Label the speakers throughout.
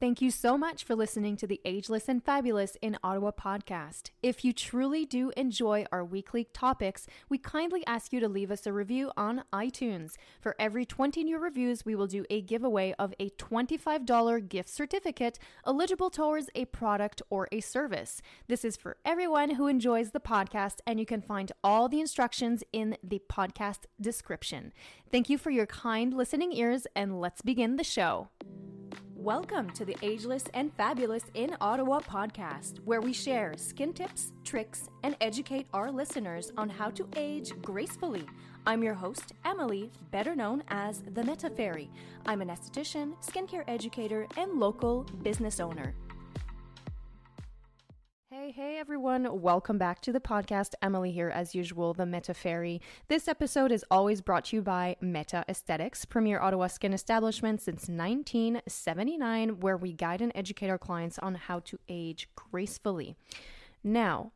Speaker 1: Thank you so much for listening to the Ageless and Fabulous in Ottawa podcast. If you truly do enjoy our weekly topics, we kindly ask you to leave us a review on iTunes. For every 20 new reviews, we will do a giveaway of a $25 gift certificate eligible towards a product or a service. This is for everyone who enjoys the podcast, and you can find all the instructions in the podcast description. Thank you for your kind listening ears, and let's begin the show. Welcome to the Ageless and Fabulous in Ottawa podcast, where we share skin tips, tricks, and educate our listeners on how to age gracefully. I'm your host, Emily, better known as the Meta Fairy. I'm an esthetician, skincare educator, and local business owner. Hey, hey everyone, welcome back to the podcast. Emily here, as usual, the Meta Fairy. This episode is always brought to you by Meta Aesthetics, premier Ottawa skin establishment since 1979, where we guide and educate our clients on how to age gracefully. Now,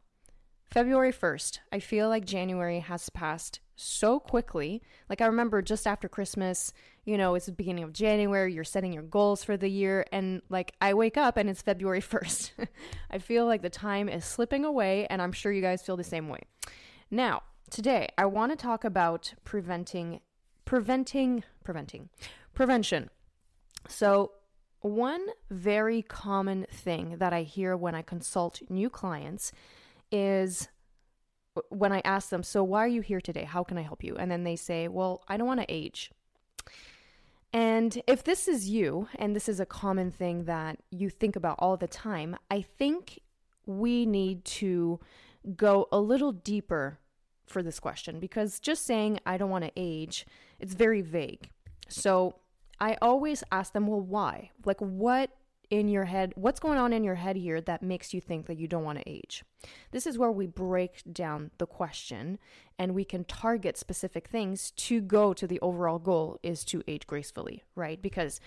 Speaker 1: February 1st, I feel like January has passed so quickly. Like, I remember just after Christmas, you know, it's the beginning of January, you're setting your goals for the year, and like, I wake up and it's February 1st. I feel like the time is slipping away, and I'm sure you guys feel the same way. Now, today, I want to talk about preventing, preventing, preventing, prevention. So, one very common thing that I hear when I consult new clients is when I ask them, So, why are you here today? How can I help you? And then they say, Well, I don't want to age. And if this is you, and this is a common thing that you think about all the time, I think we need to go a little deeper for this question because just saying, I don't want to age, it's very vague. So I always ask them, Well, why? Like, what in your head, what's going on in your head here that makes you think that you don't want to age? This is where we break down the question and we can target specific things to go to the overall goal is to age gracefully, right? Because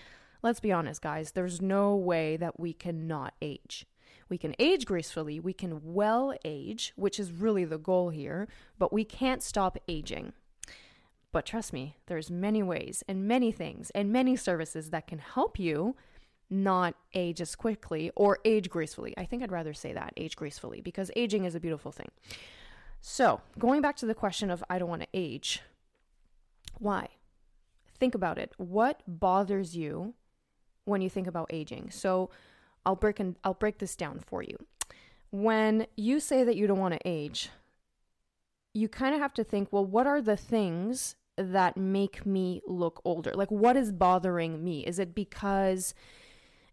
Speaker 1: let's be honest, guys, there's no way that we cannot age. We can age gracefully, we can well age, which is really the goal here, but we can't stop aging. But trust me, there's many ways and many things and many services that can help you not age as quickly or age gracefully. I think I'd rather say that, age gracefully, because aging is a beautiful thing. So, going back to the question of I don't want to age, why? Think about it. What bothers you when you think about aging? So, I'll break and I'll break this down for you. When you say that you don't want to age, you kind of have to think, well, what are the things that make me look older? Like what is bothering me? Is it because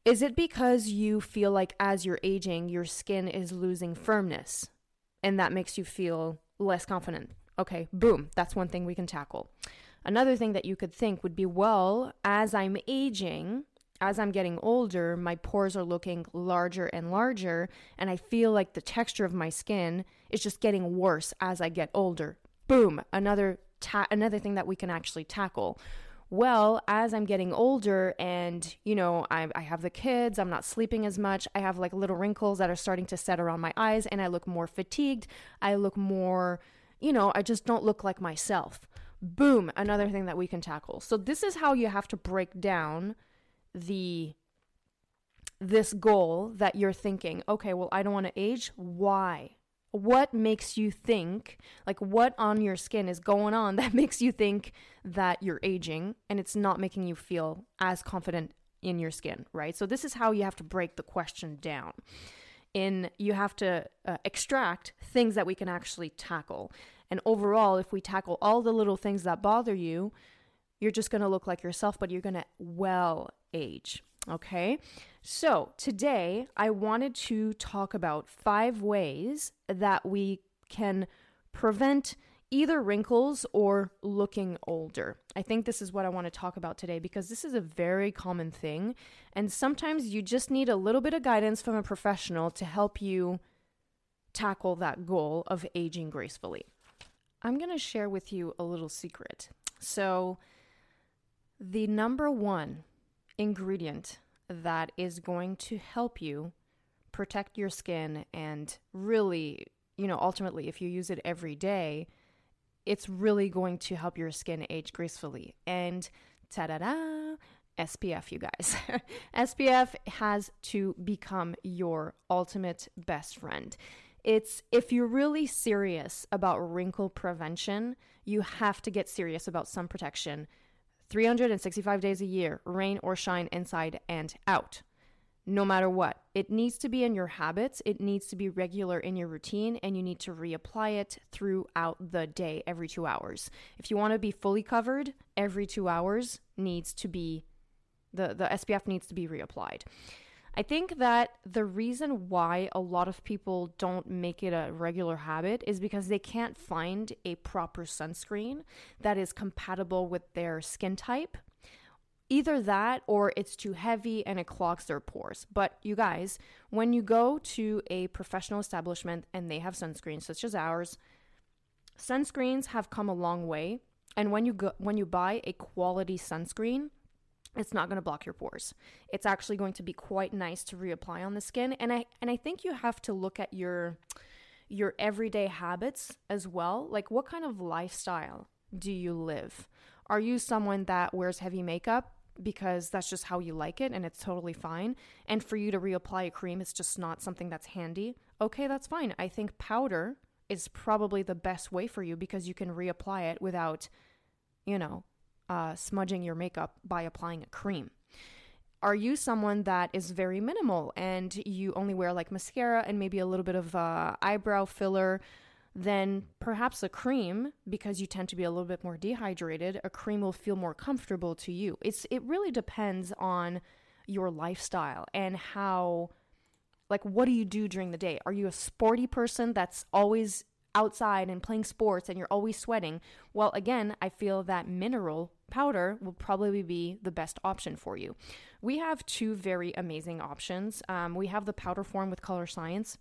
Speaker 1: is it because you feel like as you're aging, your skin is losing firmness and that makes you feel less confident? Okay, boom, that's one thing we can tackle. Another thing that you could think would be well, as I'm aging, as I'm getting older, my pores are looking larger and larger, and I feel like the texture of my skin is just getting worse as I get older. Boom, another ta- another thing that we can actually tackle well, as I'm getting older and, you know, I, I have the kids, I'm not sleeping as much, I have like little wrinkles that are starting to set around my eyes, and I look more fatigued. I look more, you know, I just don't look like myself. Boom, another thing that we can tackle. So, this is how you have to break down the this goal that you're thinking okay well i don't want to age why what makes you think like what on your skin is going on that makes you think that you're aging and it's not making you feel as confident in your skin right? So this is how you have to break the question down. In you have to uh, extract things that we can actually tackle. And overall if we tackle all the little things that bother you you're just going to look like yourself but you're going to well age Okay, so today I wanted to talk about five ways that we can prevent either wrinkles or looking older. I think this is what I want to talk about today because this is a very common thing. And sometimes you just need a little bit of guidance from a professional to help you tackle that goal of aging gracefully. I'm going to share with you a little secret. So, the number one ingredient that is going to help you protect your skin and really, you know, ultimately, if you use it every day, it's really going to help your skin age gracefully. And ta da da, SPF, you guys. SPF has to become your ultimate best friend. It's if you're really serious about wrinkle prevention, you have to get serious about sun protection 365 days a year, rain or shine, inside and out. No matter what, it needs to be in your habits, it needs to be regular in your routine, and you need to reapply it throughout the day every two hours. If you want to be fully covered, every two hours needs to be the, the SPF needs to be reapplied. I think that the reason why a lot of people don't make it a regular habit is because they can't find a proper sunscreen that is compatible with their skin type. Either that or it's too heavy and it clogs their pores. But you guys, when you go to a professional establishment and they have sunscreens such as ours, sunscreens have come a long way. And when you go when you buy a quality sunscreen, it's not going to block your pores. It's actually going to be quite nice to reapply on the skin and I and I think you have to look at your your everyday habits as well. Like what kind of lifestyle do you live? Are you someone that wears heavy makeup because that's just how you like it and it's totally fine? And for you to reapply a cream it's just not something that's handy. Okay, that's fine. I think powder is probably the best way for you because you can reapply it without you know, uh, smudging your makeup by applying a cream? Are you someone that is very minimal and you only wear like mascara and maybe a little bit of uh, eyebrow filler? Then perhaps a cream, because you tend to be a little bit more dehydrated, a cream will feel more comfortable to you. It's it really depends on your lifestyle and how like what do you do during the day? Are you a sporty person that's always outside and playing sports and you're always sweating, well, again, I feel that mineral powder will probably be the best option for you. We have two very amazing options. Um, we have the powder form with Colorescience.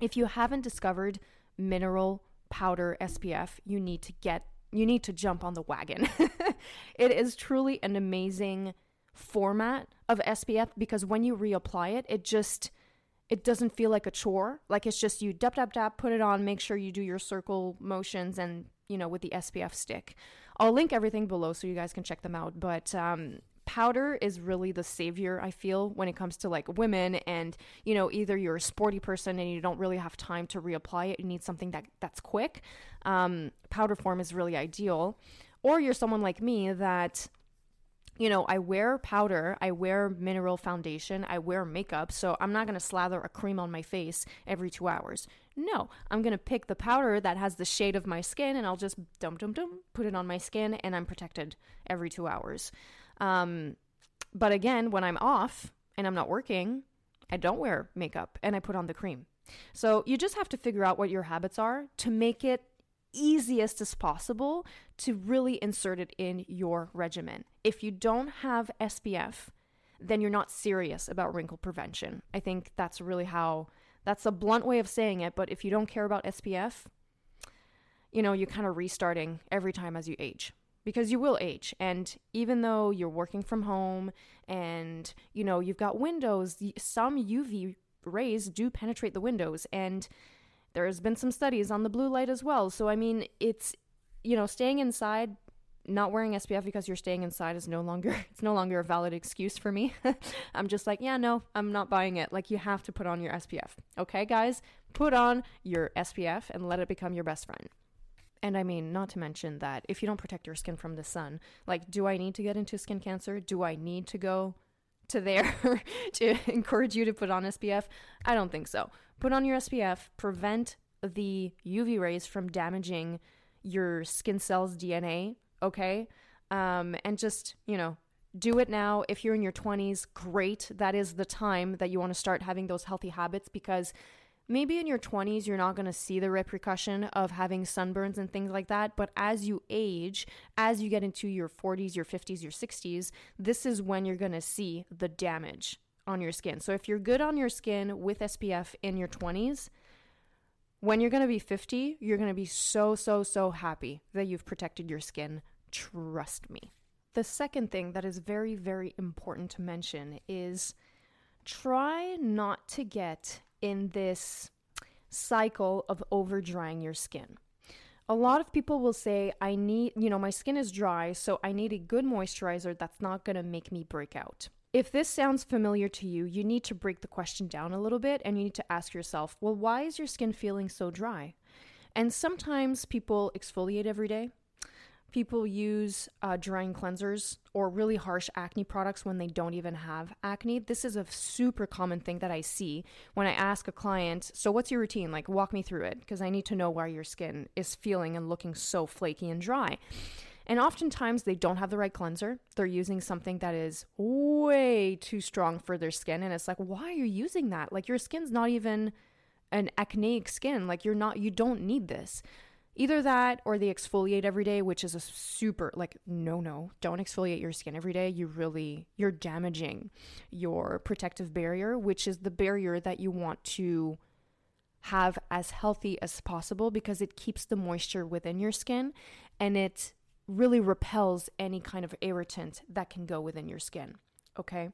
Speaker 1: If you haven't discovered mineral powder SPF, you need to get you need to jump on the wagon. it is truly an amazing format of SPF because when you reapply it, it just it doesn't feel like a chore. Like it's just you dap dap dap, put it on, make sure you do your circle motions and you know with the SPF stick. I'll link everything below so you guys can check them out. But um, powder is really the savior I feel when it comes to like women and you know either you're a sporty person and you don't really have time to reapply it, you need something that that's quick. Um, powder form is really ideal. Or you're someone like me that you know, I wear powder, I wear mineral foundation, I wear makeup, so I'm not gonna slather a cream on my face every two hours. No, I'm gonna pick the powder that has the shade of my skin and I'll just dum dum dum put it on my skin and I'm protected every two hours. Um, but again, when I'm off and I'm not working, I don't wear makeup and I put on the cream. So you just have to figure out what your habits are to make it easiest as possible to really insert it in your regimen. If you don't have SPF, then you're not serious about wrinkle prevention. I think that's really how that's a blunt way of saying it, but if you don't care about SPF, you know, you're kind of restarting every time as you age because you will age. And even though you're working from home and, you know, you've got windows, some UV rays do penetrate the windows and there's been some studies on the blue light as well. So, I mean, it's, you know, staying inside, not wearing SPF because you're staying inside is no longer, it's no longer a valid excuse for me. I'm just like, yeah, no, I'm not buying it. Like, you have to put on your SPF. Okay, guys? Put on your SPF and let it become your best friend. And I mean, not to mention that if you don't protect your skin from the sun, like, do I need to get into skin cancer? Do I need to go to there to encourage you to put on SPF? I don't think so. Put on your SPF, prevent the UV rays from damaging your skin cells' DNA, okay? Um, and just, you know, do it now. If you're in your 20s, great. That is the time that you want to start having those healthy habits because maybe in your 20s you're not going to see the repercussion of having sunburns and things like that but as you age as you get into your 40s your 50s your 60s this is when you're going to see the damage on your skin. So if you're good on your skin with SPF in your 20s, when you're going to be 50, you're going to be so, so, so happy that you've protected your skin. Trust me. The second thing that is very, very important to mention is try not to get in this cycle of over drying your skin. A lot of people will say, I need, you know, my skin is dry, so I need a good moisturizer that's not gonna make me break out. If this sounds familiar to you, you need to break the question down a little bit and you need to ask yourself, well, why is your skin feeling so dry? And sometimes people exfoliate every day. People use uh, drying cleansers or really harsh acne products when they don't even have acne. This is a super common thing that I see when I ask a client, So, what's your routine? Like, walk me through it because I need to know why your skin is feeling and looking so flaky and dry. And oftentimes they don't have the right cleanser. They're using something that is way too strong for their skin. And it's like, why are you using that? Like, your skin's not even an acneic skin. Like, you're not, you don't need this. Either that or they exfoliate every day, which is a super, like, no, no, don't exfoliate your skin every day. You really, you're damaging your protective barrier, which is the barrier that you want to have as healthy as possible because it keeps the moisture within your skin and it really repels any kind of irritant that can go within your skin. Okay?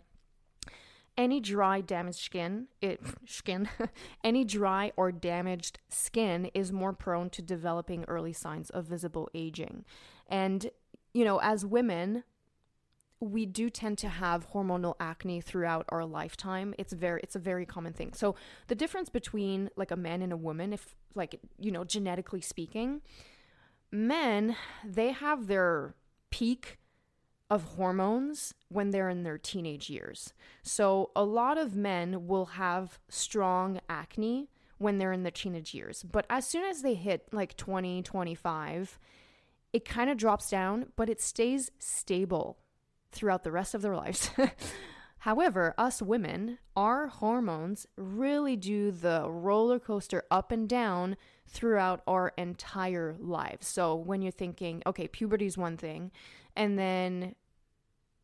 Speaker 1: Any dry, damaged skin, it skin, any dry or damaged skin is more prone to developing early signs of visible aging. And you know, as women, we do tend to have hormonal acne throughout our lifetime. It's very it's a very common thing. So the difference between like a man and a woman if like you know genetically speaking, men they have their peak of hormones when they're in their teenage years. So a lot of men will have strong acne when they're in their teenage years. But as soon as they hit like 20, 25, it kind of drops down, but it stays stable throughout the rest of their lives. However, us women, our hormones really do the roller coaster up and down throughout our entire lives. So when you're thinking, okay, puberty is one thing, and then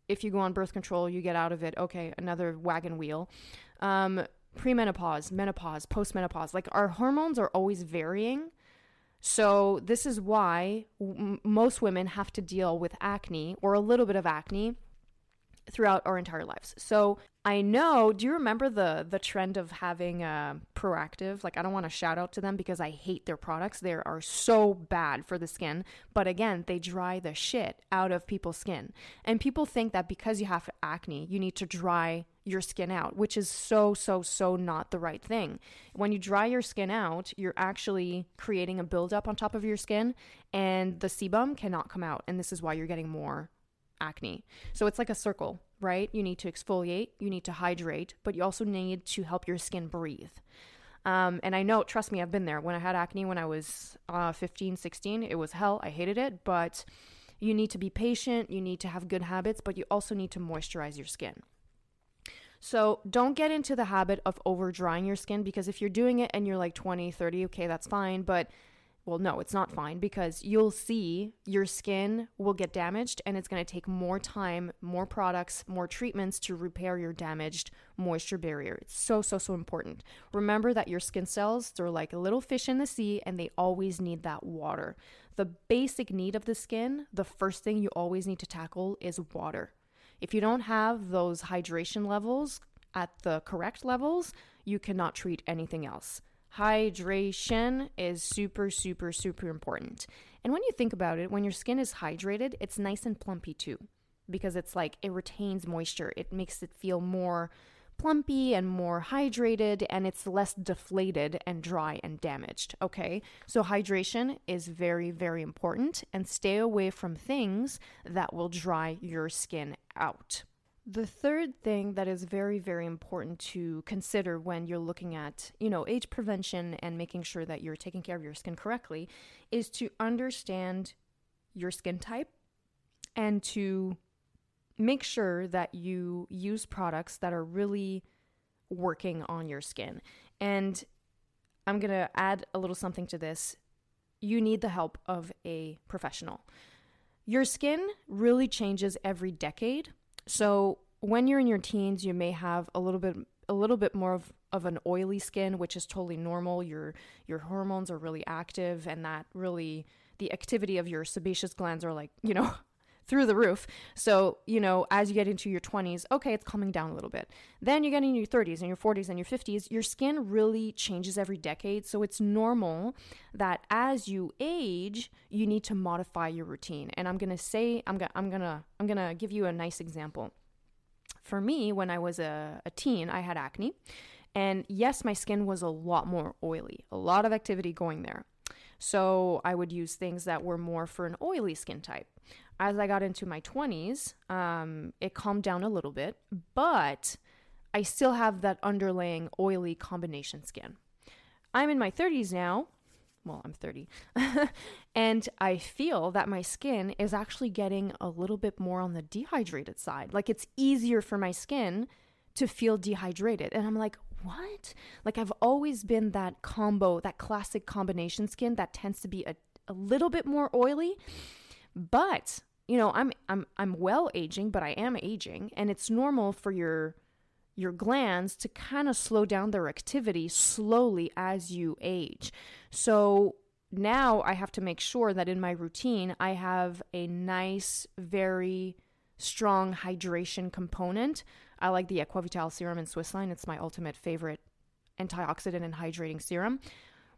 Speaker 1: if you go on birth control, you get out of it. Okay, another wagon wheel. Um, premenopause, menopause, postmenopause. Like our hormones are always varying. So this is why w- most women have to deal with acne or a little bit of acne throughout our entire lives. So I know. Do you remember the the trend of having uh, Proactiv? Like, I don't want to shout out to them because I hate their products. They are so bad for the skin. But again, they dry the shit out of people's skin, and people think that because you have acne, you need to dry your skin out, which is so so so not the right thing. When you dry your skin out, you're actually creating a buildup on top of your skin, and the sebum cannot come out, and this is why you're getting more acne. So it's like a circle, right? You need to exfoliate, you need to hydrate, but you also need to help your skin breathe. Um, and I know, trust me, I've been there. When I had acne when I was uh, 15, 16, it was hell. I hated it, but you need to be patient, you need to have good habits, but you also need to moisturize your skin. So don't get into the habit of over drying your skin because if you're doing it and you're like 20, 30, okay, that's fine. But well, no, it's not fine because you'll see your skin will get damaged and it's going to take more time, more products, more treatments to repair your damaged moisture barrier. It's so, so, so important. Remember that your skin cells, they're like little fish in the sea and they always need that water. The basic need of the skin, the first thing you always need to tackle is water. If you don't have those hydration levels at the correct levels, you cannot treat anything else hydration is super, super, super important. And when you think about it, when your skin is hydrated, it's nice and plumpy too, because it's like it retains moisture. It makes it feel more plumpy and more hydrated, and it's less deflated and dry and damaged. Okay, so hydration is very, very important, and stay away from things that will dry your skin out. The third thing that is very, very important to consider when you're looking at, you know, age prevention and making sure that you're taking care of your skin correctly is to understand your skin type and to make sure that you use products that are really working on your skin. And I'm going to add a little something to this. You need the help of a professional. Your skin really changes every decade so when you're in your teens, you may have a little bit a little bit more of, of an oily skin, which is totally normal. Your your hormones are really active and that really the activity of your sebaceous glands are like, you know, through the roof. So, you know, as you get into your 20s, okay, it's calming down a little bit. Then you get in your 30s and your 40s and your 50s, your skin really changes every decade. So it's normal that as you age, you need to modify your routine. And I'm going to say I'm going to I'm going to I'm going to give you a nice example. For me, when I was a, a teen, I had acne. And yes, my skin was a lot more oily, a lot of activity going there. So I would use things that were more for an oily skin type. As I got into my 20s, um, it calmed down a little bit, but I still have that underlying oily combination skin. I'm in my 30s now. Well, I'm 30. and I feel that my skin is actually getting a little bit more on the dehydrated side. Like it's easier for my skin to feel dehydrated. And I'm like, what? Like I've always been that combo, that classic combination skin that tends to be a, a little bit more oily. But, you know, I'm I'm I'm well aging, but I am aging and it's normal for your your glands to kind of slow down their activity slowly as you age. So now I have to make sure that in my routine I have a nice, very strong hydration component I like the Aquavital serum in Swissline. It's my ultimate favorite antioxidant and hydrating serum.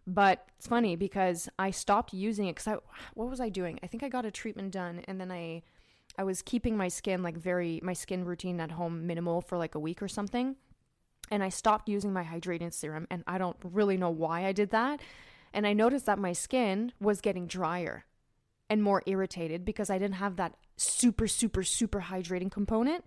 Speaker 1: But it's funny because I stopped using it because I what was I doing? I think I got a treatment done and then I I was keeping my skin like very my skin routine at home minimal for like a week or something. And I stopped using my hydrating serum and I don't really know why I did that. And I noticed that my skin was getting drier and more irritated because I didn't have that super super super hydrating component.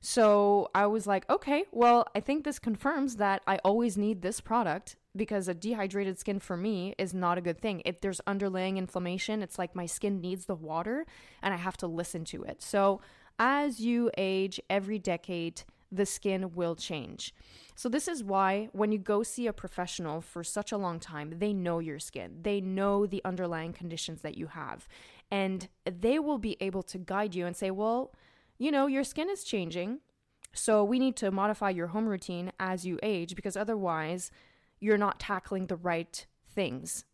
Speaker 1: So I was like, okay, well, I think this confirms that I always need this product because a dehydrated skin for me is not a good thing. If there's underlying inflammation, it's like my skin needs the water and I have to listen to it. So as you age every decade, the skin will change. So, this is why when you go see a professional for such a long time, they know your skin, they know the underlying conditions that you have, and they will be able to guide you and say, well, you know, your skin is changing. So we need to modify your home routine as you age because otherwise you're not tackling the right things.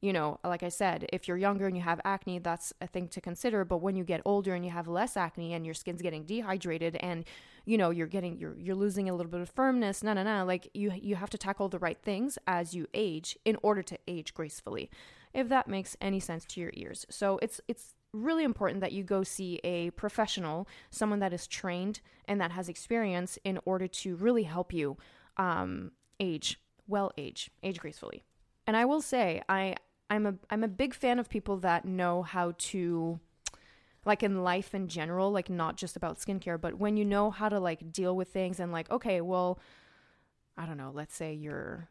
Speaker 1: You know, like I said, if you're younger and you have acne, that's a thing to consider, but when you get older and you have less acne and your skin's getting dehydrated and you know, you're getting you're you're losing a little bit of firmness, no no no, like you you have to tackle the right things as you age in order to age gracefully. If that makes any sense to your ears. So it's it's really important that you go see a professional, someone that is trained and that has experience in order to really help you um, age well, age age gracefully. And I will say, I I'm a I'm a big fan of people that know how to like in life in general, like not just about skincare, but when you know how to like deal with things and like, okay, well, I don't know, let's say you're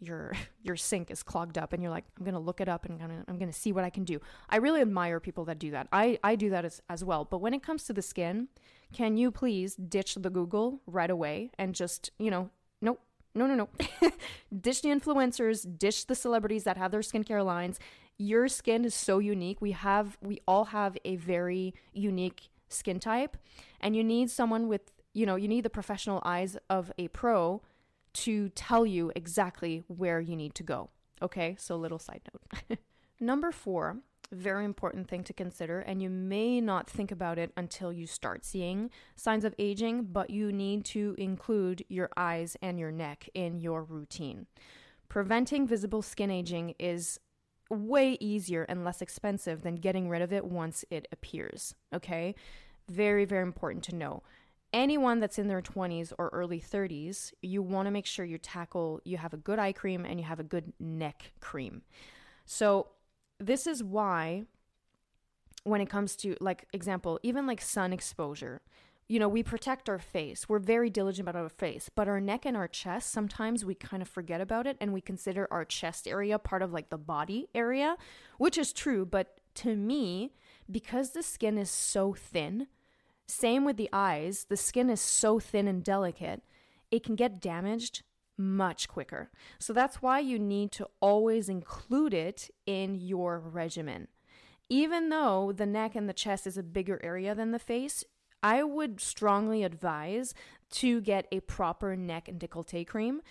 Speaker 1: your your sink is clogged up and you're like i'm gonna look it up and I'm gonna, I'm gonna see what i can do. I really admire people that do that. I i do that as, as well. But when it comes to the skin can you please ditch the google right away and just you know nope no no no dish the influencers dish the celebrities that have their skincare lines your skin is so unique we have we all have a very unique skin type and you need someone with you know you need the professional eyes of a pro to tell you exactly where you need to go. Okay, so little side note. Number four, very important thing to consider, and you may not think about it until you start seeing signs of aging, but you need to include your eyes and your neck in your routine. Preventing visible skin aging is way easier and less expensive than getting rid of it once it appears. Okay? Very, very important to know anyone that's in their 20s or early 30s, you want to make sure you tackle, you have a good eye cream and you have a good neck cream. So, this is why when it comes to, like, example, even like sun exposure, you know, we protect our face. We're very diligent about our face, but our neck and our chest, sometimes we kind of forget about it and we consider our chest area part of like the body area, which is true. But to me, because the skin is so thin, same with the eyes, the skin is so thin and delicate, it can get damaged much quicker. So that's why you need to always include it in your regimen. Even though the neck and the chest is a bigger area than the face, I would strongly advise to get a proper neck and décolleté cream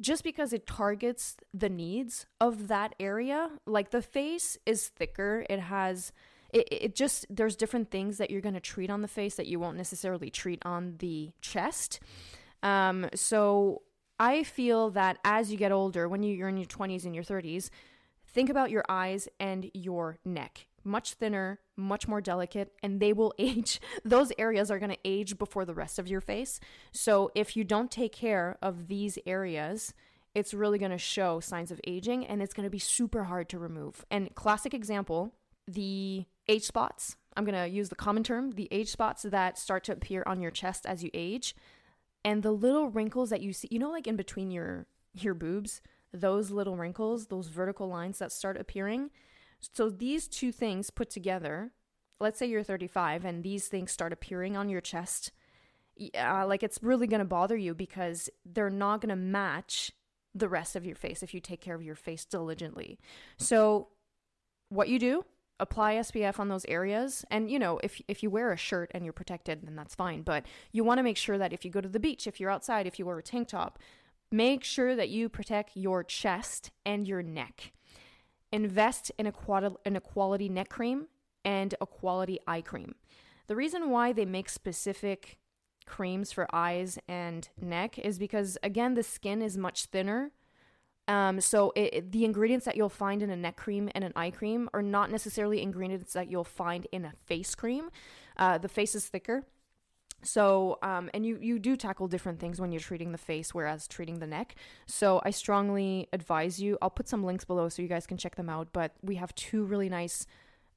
Speaker 1: just because it targets the needs of that area. Like the face is thicker, it has it, it just there's different things that you're going to treat on the face that you won't necessarily treat on the chest. Um, so I feel that as you get older, when you're in your 20s and your 30s, think about your eyes and your neck. Much thinner, much more delicate, and they will age. Those areas are going to age before the rest of your face. So if you don't take care of these areas, it's really going to show signs of aging and it's going to be super hard to remove. And classic example, the age spots. I'm going to use the common term, the age spots that start to appear on your chest as you age and the little wrinkles that you see, you know like in between your your boobs, those little wrinkles, those vertical lines that start appearing. So these two things put together, let's say you're 35 and these things start appearing on your chest, yeah, uh, like it's really going to bother you because they're not going to match the rest of your face if you take care of your face diligently. So what you do apply SPF on those areas. And you know, if if you wear a shirt and you're protected, then that's fine. But you want to make sure that if you go to the beach, if you're outside, if you wear a tank top, make sure that you protect your chest and your neck. Invest in a quality, in a quality neck cream and a quality eye cream. The reason why they make specific creams for eyes and neck is because again the skin is much thinner um, so it, the ingredients that you'll find in a neck cream and an eye cream are not necessarily ingredients that you'll find in a face cream. Uh, the face is thicker. So, um, and you, you do tackle different things when you're treating the face, whereas treating the neck. So, I strongly advise you. I'll put some links below so you guys can check them out. But we have two really nice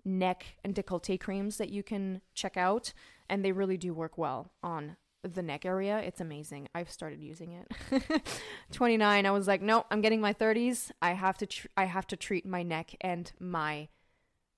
Speaker 1: neck and decollete creams that you can check out, and they really do work well on the neck area. It's amazing. I've started using it. 29, I was like, "No, I'm getting my 30s. I have to tr- I have to treat my neck and my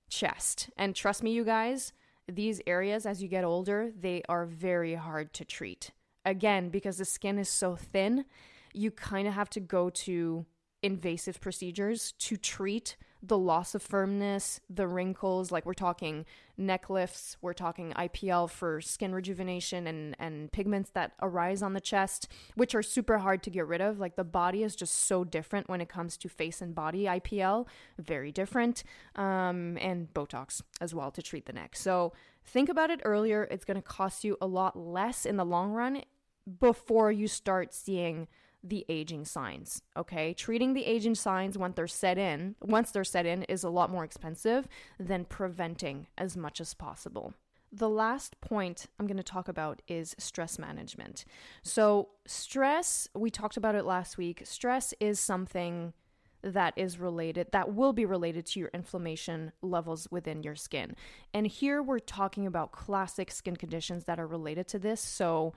Speaker 1: chest." And trust me you guys, these areas as you get older, they are very hard to treat. Again, because the skin is so thin, you kind of have to go to invasive procedures to treat the loss of firmness, the wrinkles, like we're talking neck lifts, we're talking IPL for skin rejuvenation and, and pigments that arise on the chest, which are super hard to get rid of. Like the body is just so different when it comes to face and body IPL, very different, um, and Botox as well to treat the neck. So think about it earlier. It's going to cost you a lot less in the long run before you start seeing the aging signs. Okay, treating the aging signs once they're set in, once they're set in, is a lot more expensive than preventing as much as possible. The last point I'm going to talk about is stress management. So, stress, we talked about it last week. Stress is something that is related, that will be related to your inflammation levels within your skin. And here we're talking about classic skin conditions that are related to this. So,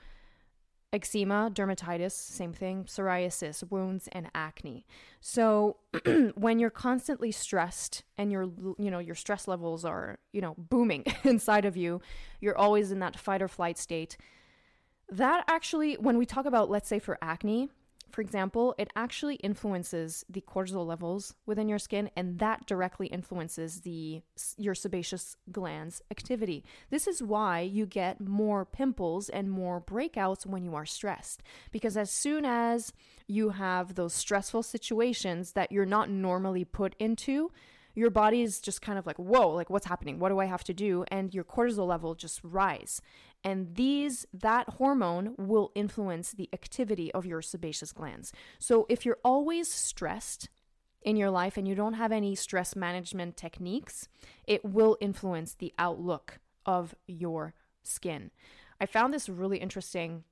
Speaker 1: eczema, dermatitis, same thing, psoriasis, wounds and acne. So when you're constantly stressed and your you know your stress levels are, you know, booming inside of you, you're always in that fight or flight state. That actually when we talk about let's say for acne, for example, it actually influences the cortisol levels within your skin and that directly influences the your sebaceous glands activity. This is why you get more pimples and more breakouts when you are stressed because as soon as you have those stressful situations that you're not normally put into, your body is just kind of like, whoa, like what's happening? What do I have to do? And your cortisol level just rise and these that hormone will influence the activity of your sebaceous glands. So if you're always stressed in your life and you don't have any stress management techniques, it will influence the outlook of your skin. I found this really interesting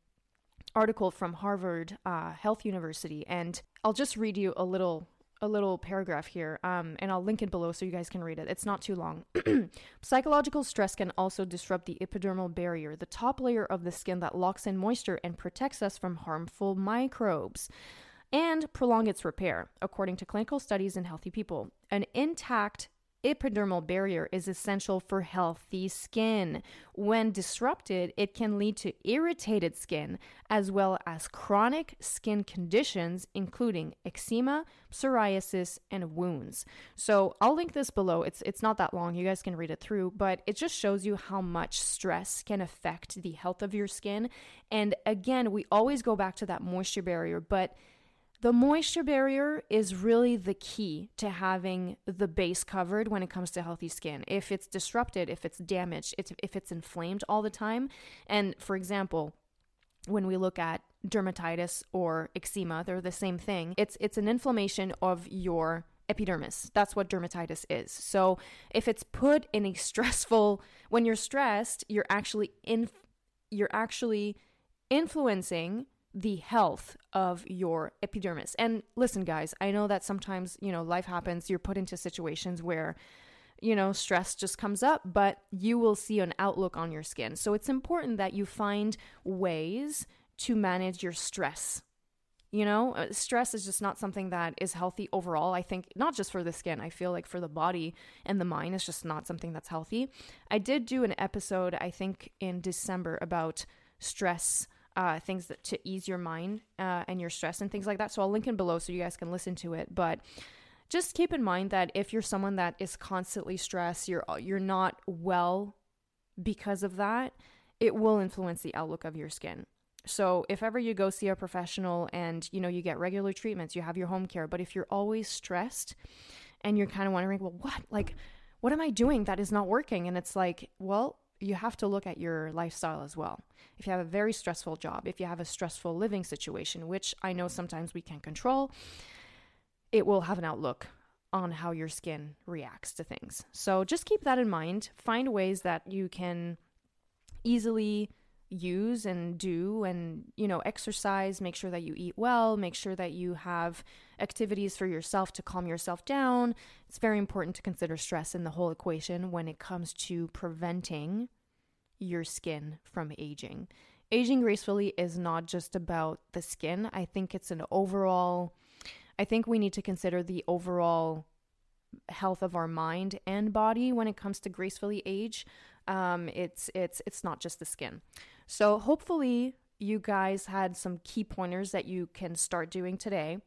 Speaker 1: article from Harvard uh, Health University, and I'll just read you a little a little paragraph here, um, and I'll link it below so you guys can read it. It's not too long. Psychological stress can also disrupt the epidermal barrier, the top layer of the skin that locks in moisture and protects us from harmful microbes, and prolong its repair, according to clinical studies in healthy people. An intact epidermal barrier is essential for healthy skin. When disrupted, it can lead to irritated skin as well as chronic skin conditions, including eczema, psoriasis, and wounds. So I'll link this below. It's it's not that long. You guys can read it through, but it just shows you how much stress can affect the health of your skin. And again, we always go back to that moisture barrier, but the moisture barrier is really the key to having the base covered when it comes to healthy skin. If it's disrupted, if it's damaged, it's, if it's inflamed all the time, and for example, when we look at dermatitis or eczema, they're the same thing. It's it's an inflammation of your epidermis. That's what dermatitis is. So if it's put in a stressful when you're stressed, you're actually in you're actually influencing the health of your epidermis. And listen guys, I know that sometimes, you know, life happens, you're put into situations where you know, stress just comes up, but you will see an outlook on your skin. So it's important that you find ways to manage your stress. You know, uh, stress is just not something that is healthy overall. I think not just for the skin, I feel like for the body and the mind, it's just not something that's healthy. I did do an episode, I think in December, about stress uh, things that to ease your mind uh, and your stress and things like that. So I'll link in below so you guys can listen to it. But just keep in mind that if you're someone that is constantly stressed, you're you're not well because of that, it will influence the outlook of your skin. So if ever you go see a professional and you know you get regular treatments, you have your home care, but if you're always stressed and you're kind of wondering, well, what like what am I doing that is not working? And it's like, well, you have to look at your lifestyle as well. If you have a very stressful job, if you have a stressful living situation, which I know sometimes we can't control, it will have an outlook on how your skin reacts to things. So just keep that in mind. Find ways that you can easily use and do and you know exercise make sure that you eat well make sure that you have activities for yourself to calm yourself down it's very important to consider stress in the whole equation when it comes to preventing your skin from aging aging gracefully is not just about the skin i think it's an overall I think we need to consider the overall health of our mind and body when it comes to gracefully age. Um, it's it's it's not just the skin. So hopefully you guys had some key pointers that you can start doing today.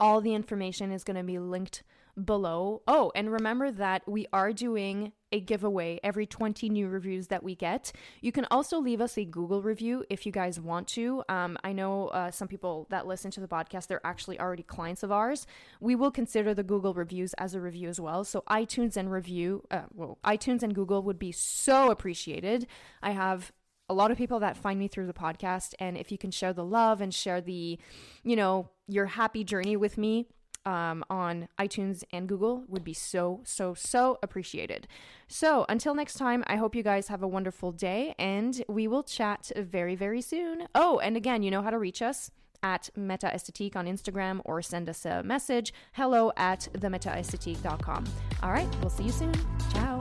Speaker 1: All the information is going to be linked below. Oh, and remember that we are doing a giveaway every 20 new reviews that we get. You can also leave us a Google review if you guys want to. Um, I know uh, some people that listen to the podcast, they're actually already clients of ours. We will consider the Google reviews as a review as well. So iTunes and review, uh, well, iTunes and Google would be so appreciated. I have a lot of people that find me through the podcast and if you can share the love and share the you know your happy journey with me um, on iTunes and Google would be so, so, so appreciated. So until next time, I hope you guys have a wonderful day and we will chat very, very soon. Oh, and again, you know how to reach us at Meta Esthétique on Instagram or send us a message hello at themetaesthetique.com. All right, we'll see you soon. Ciao.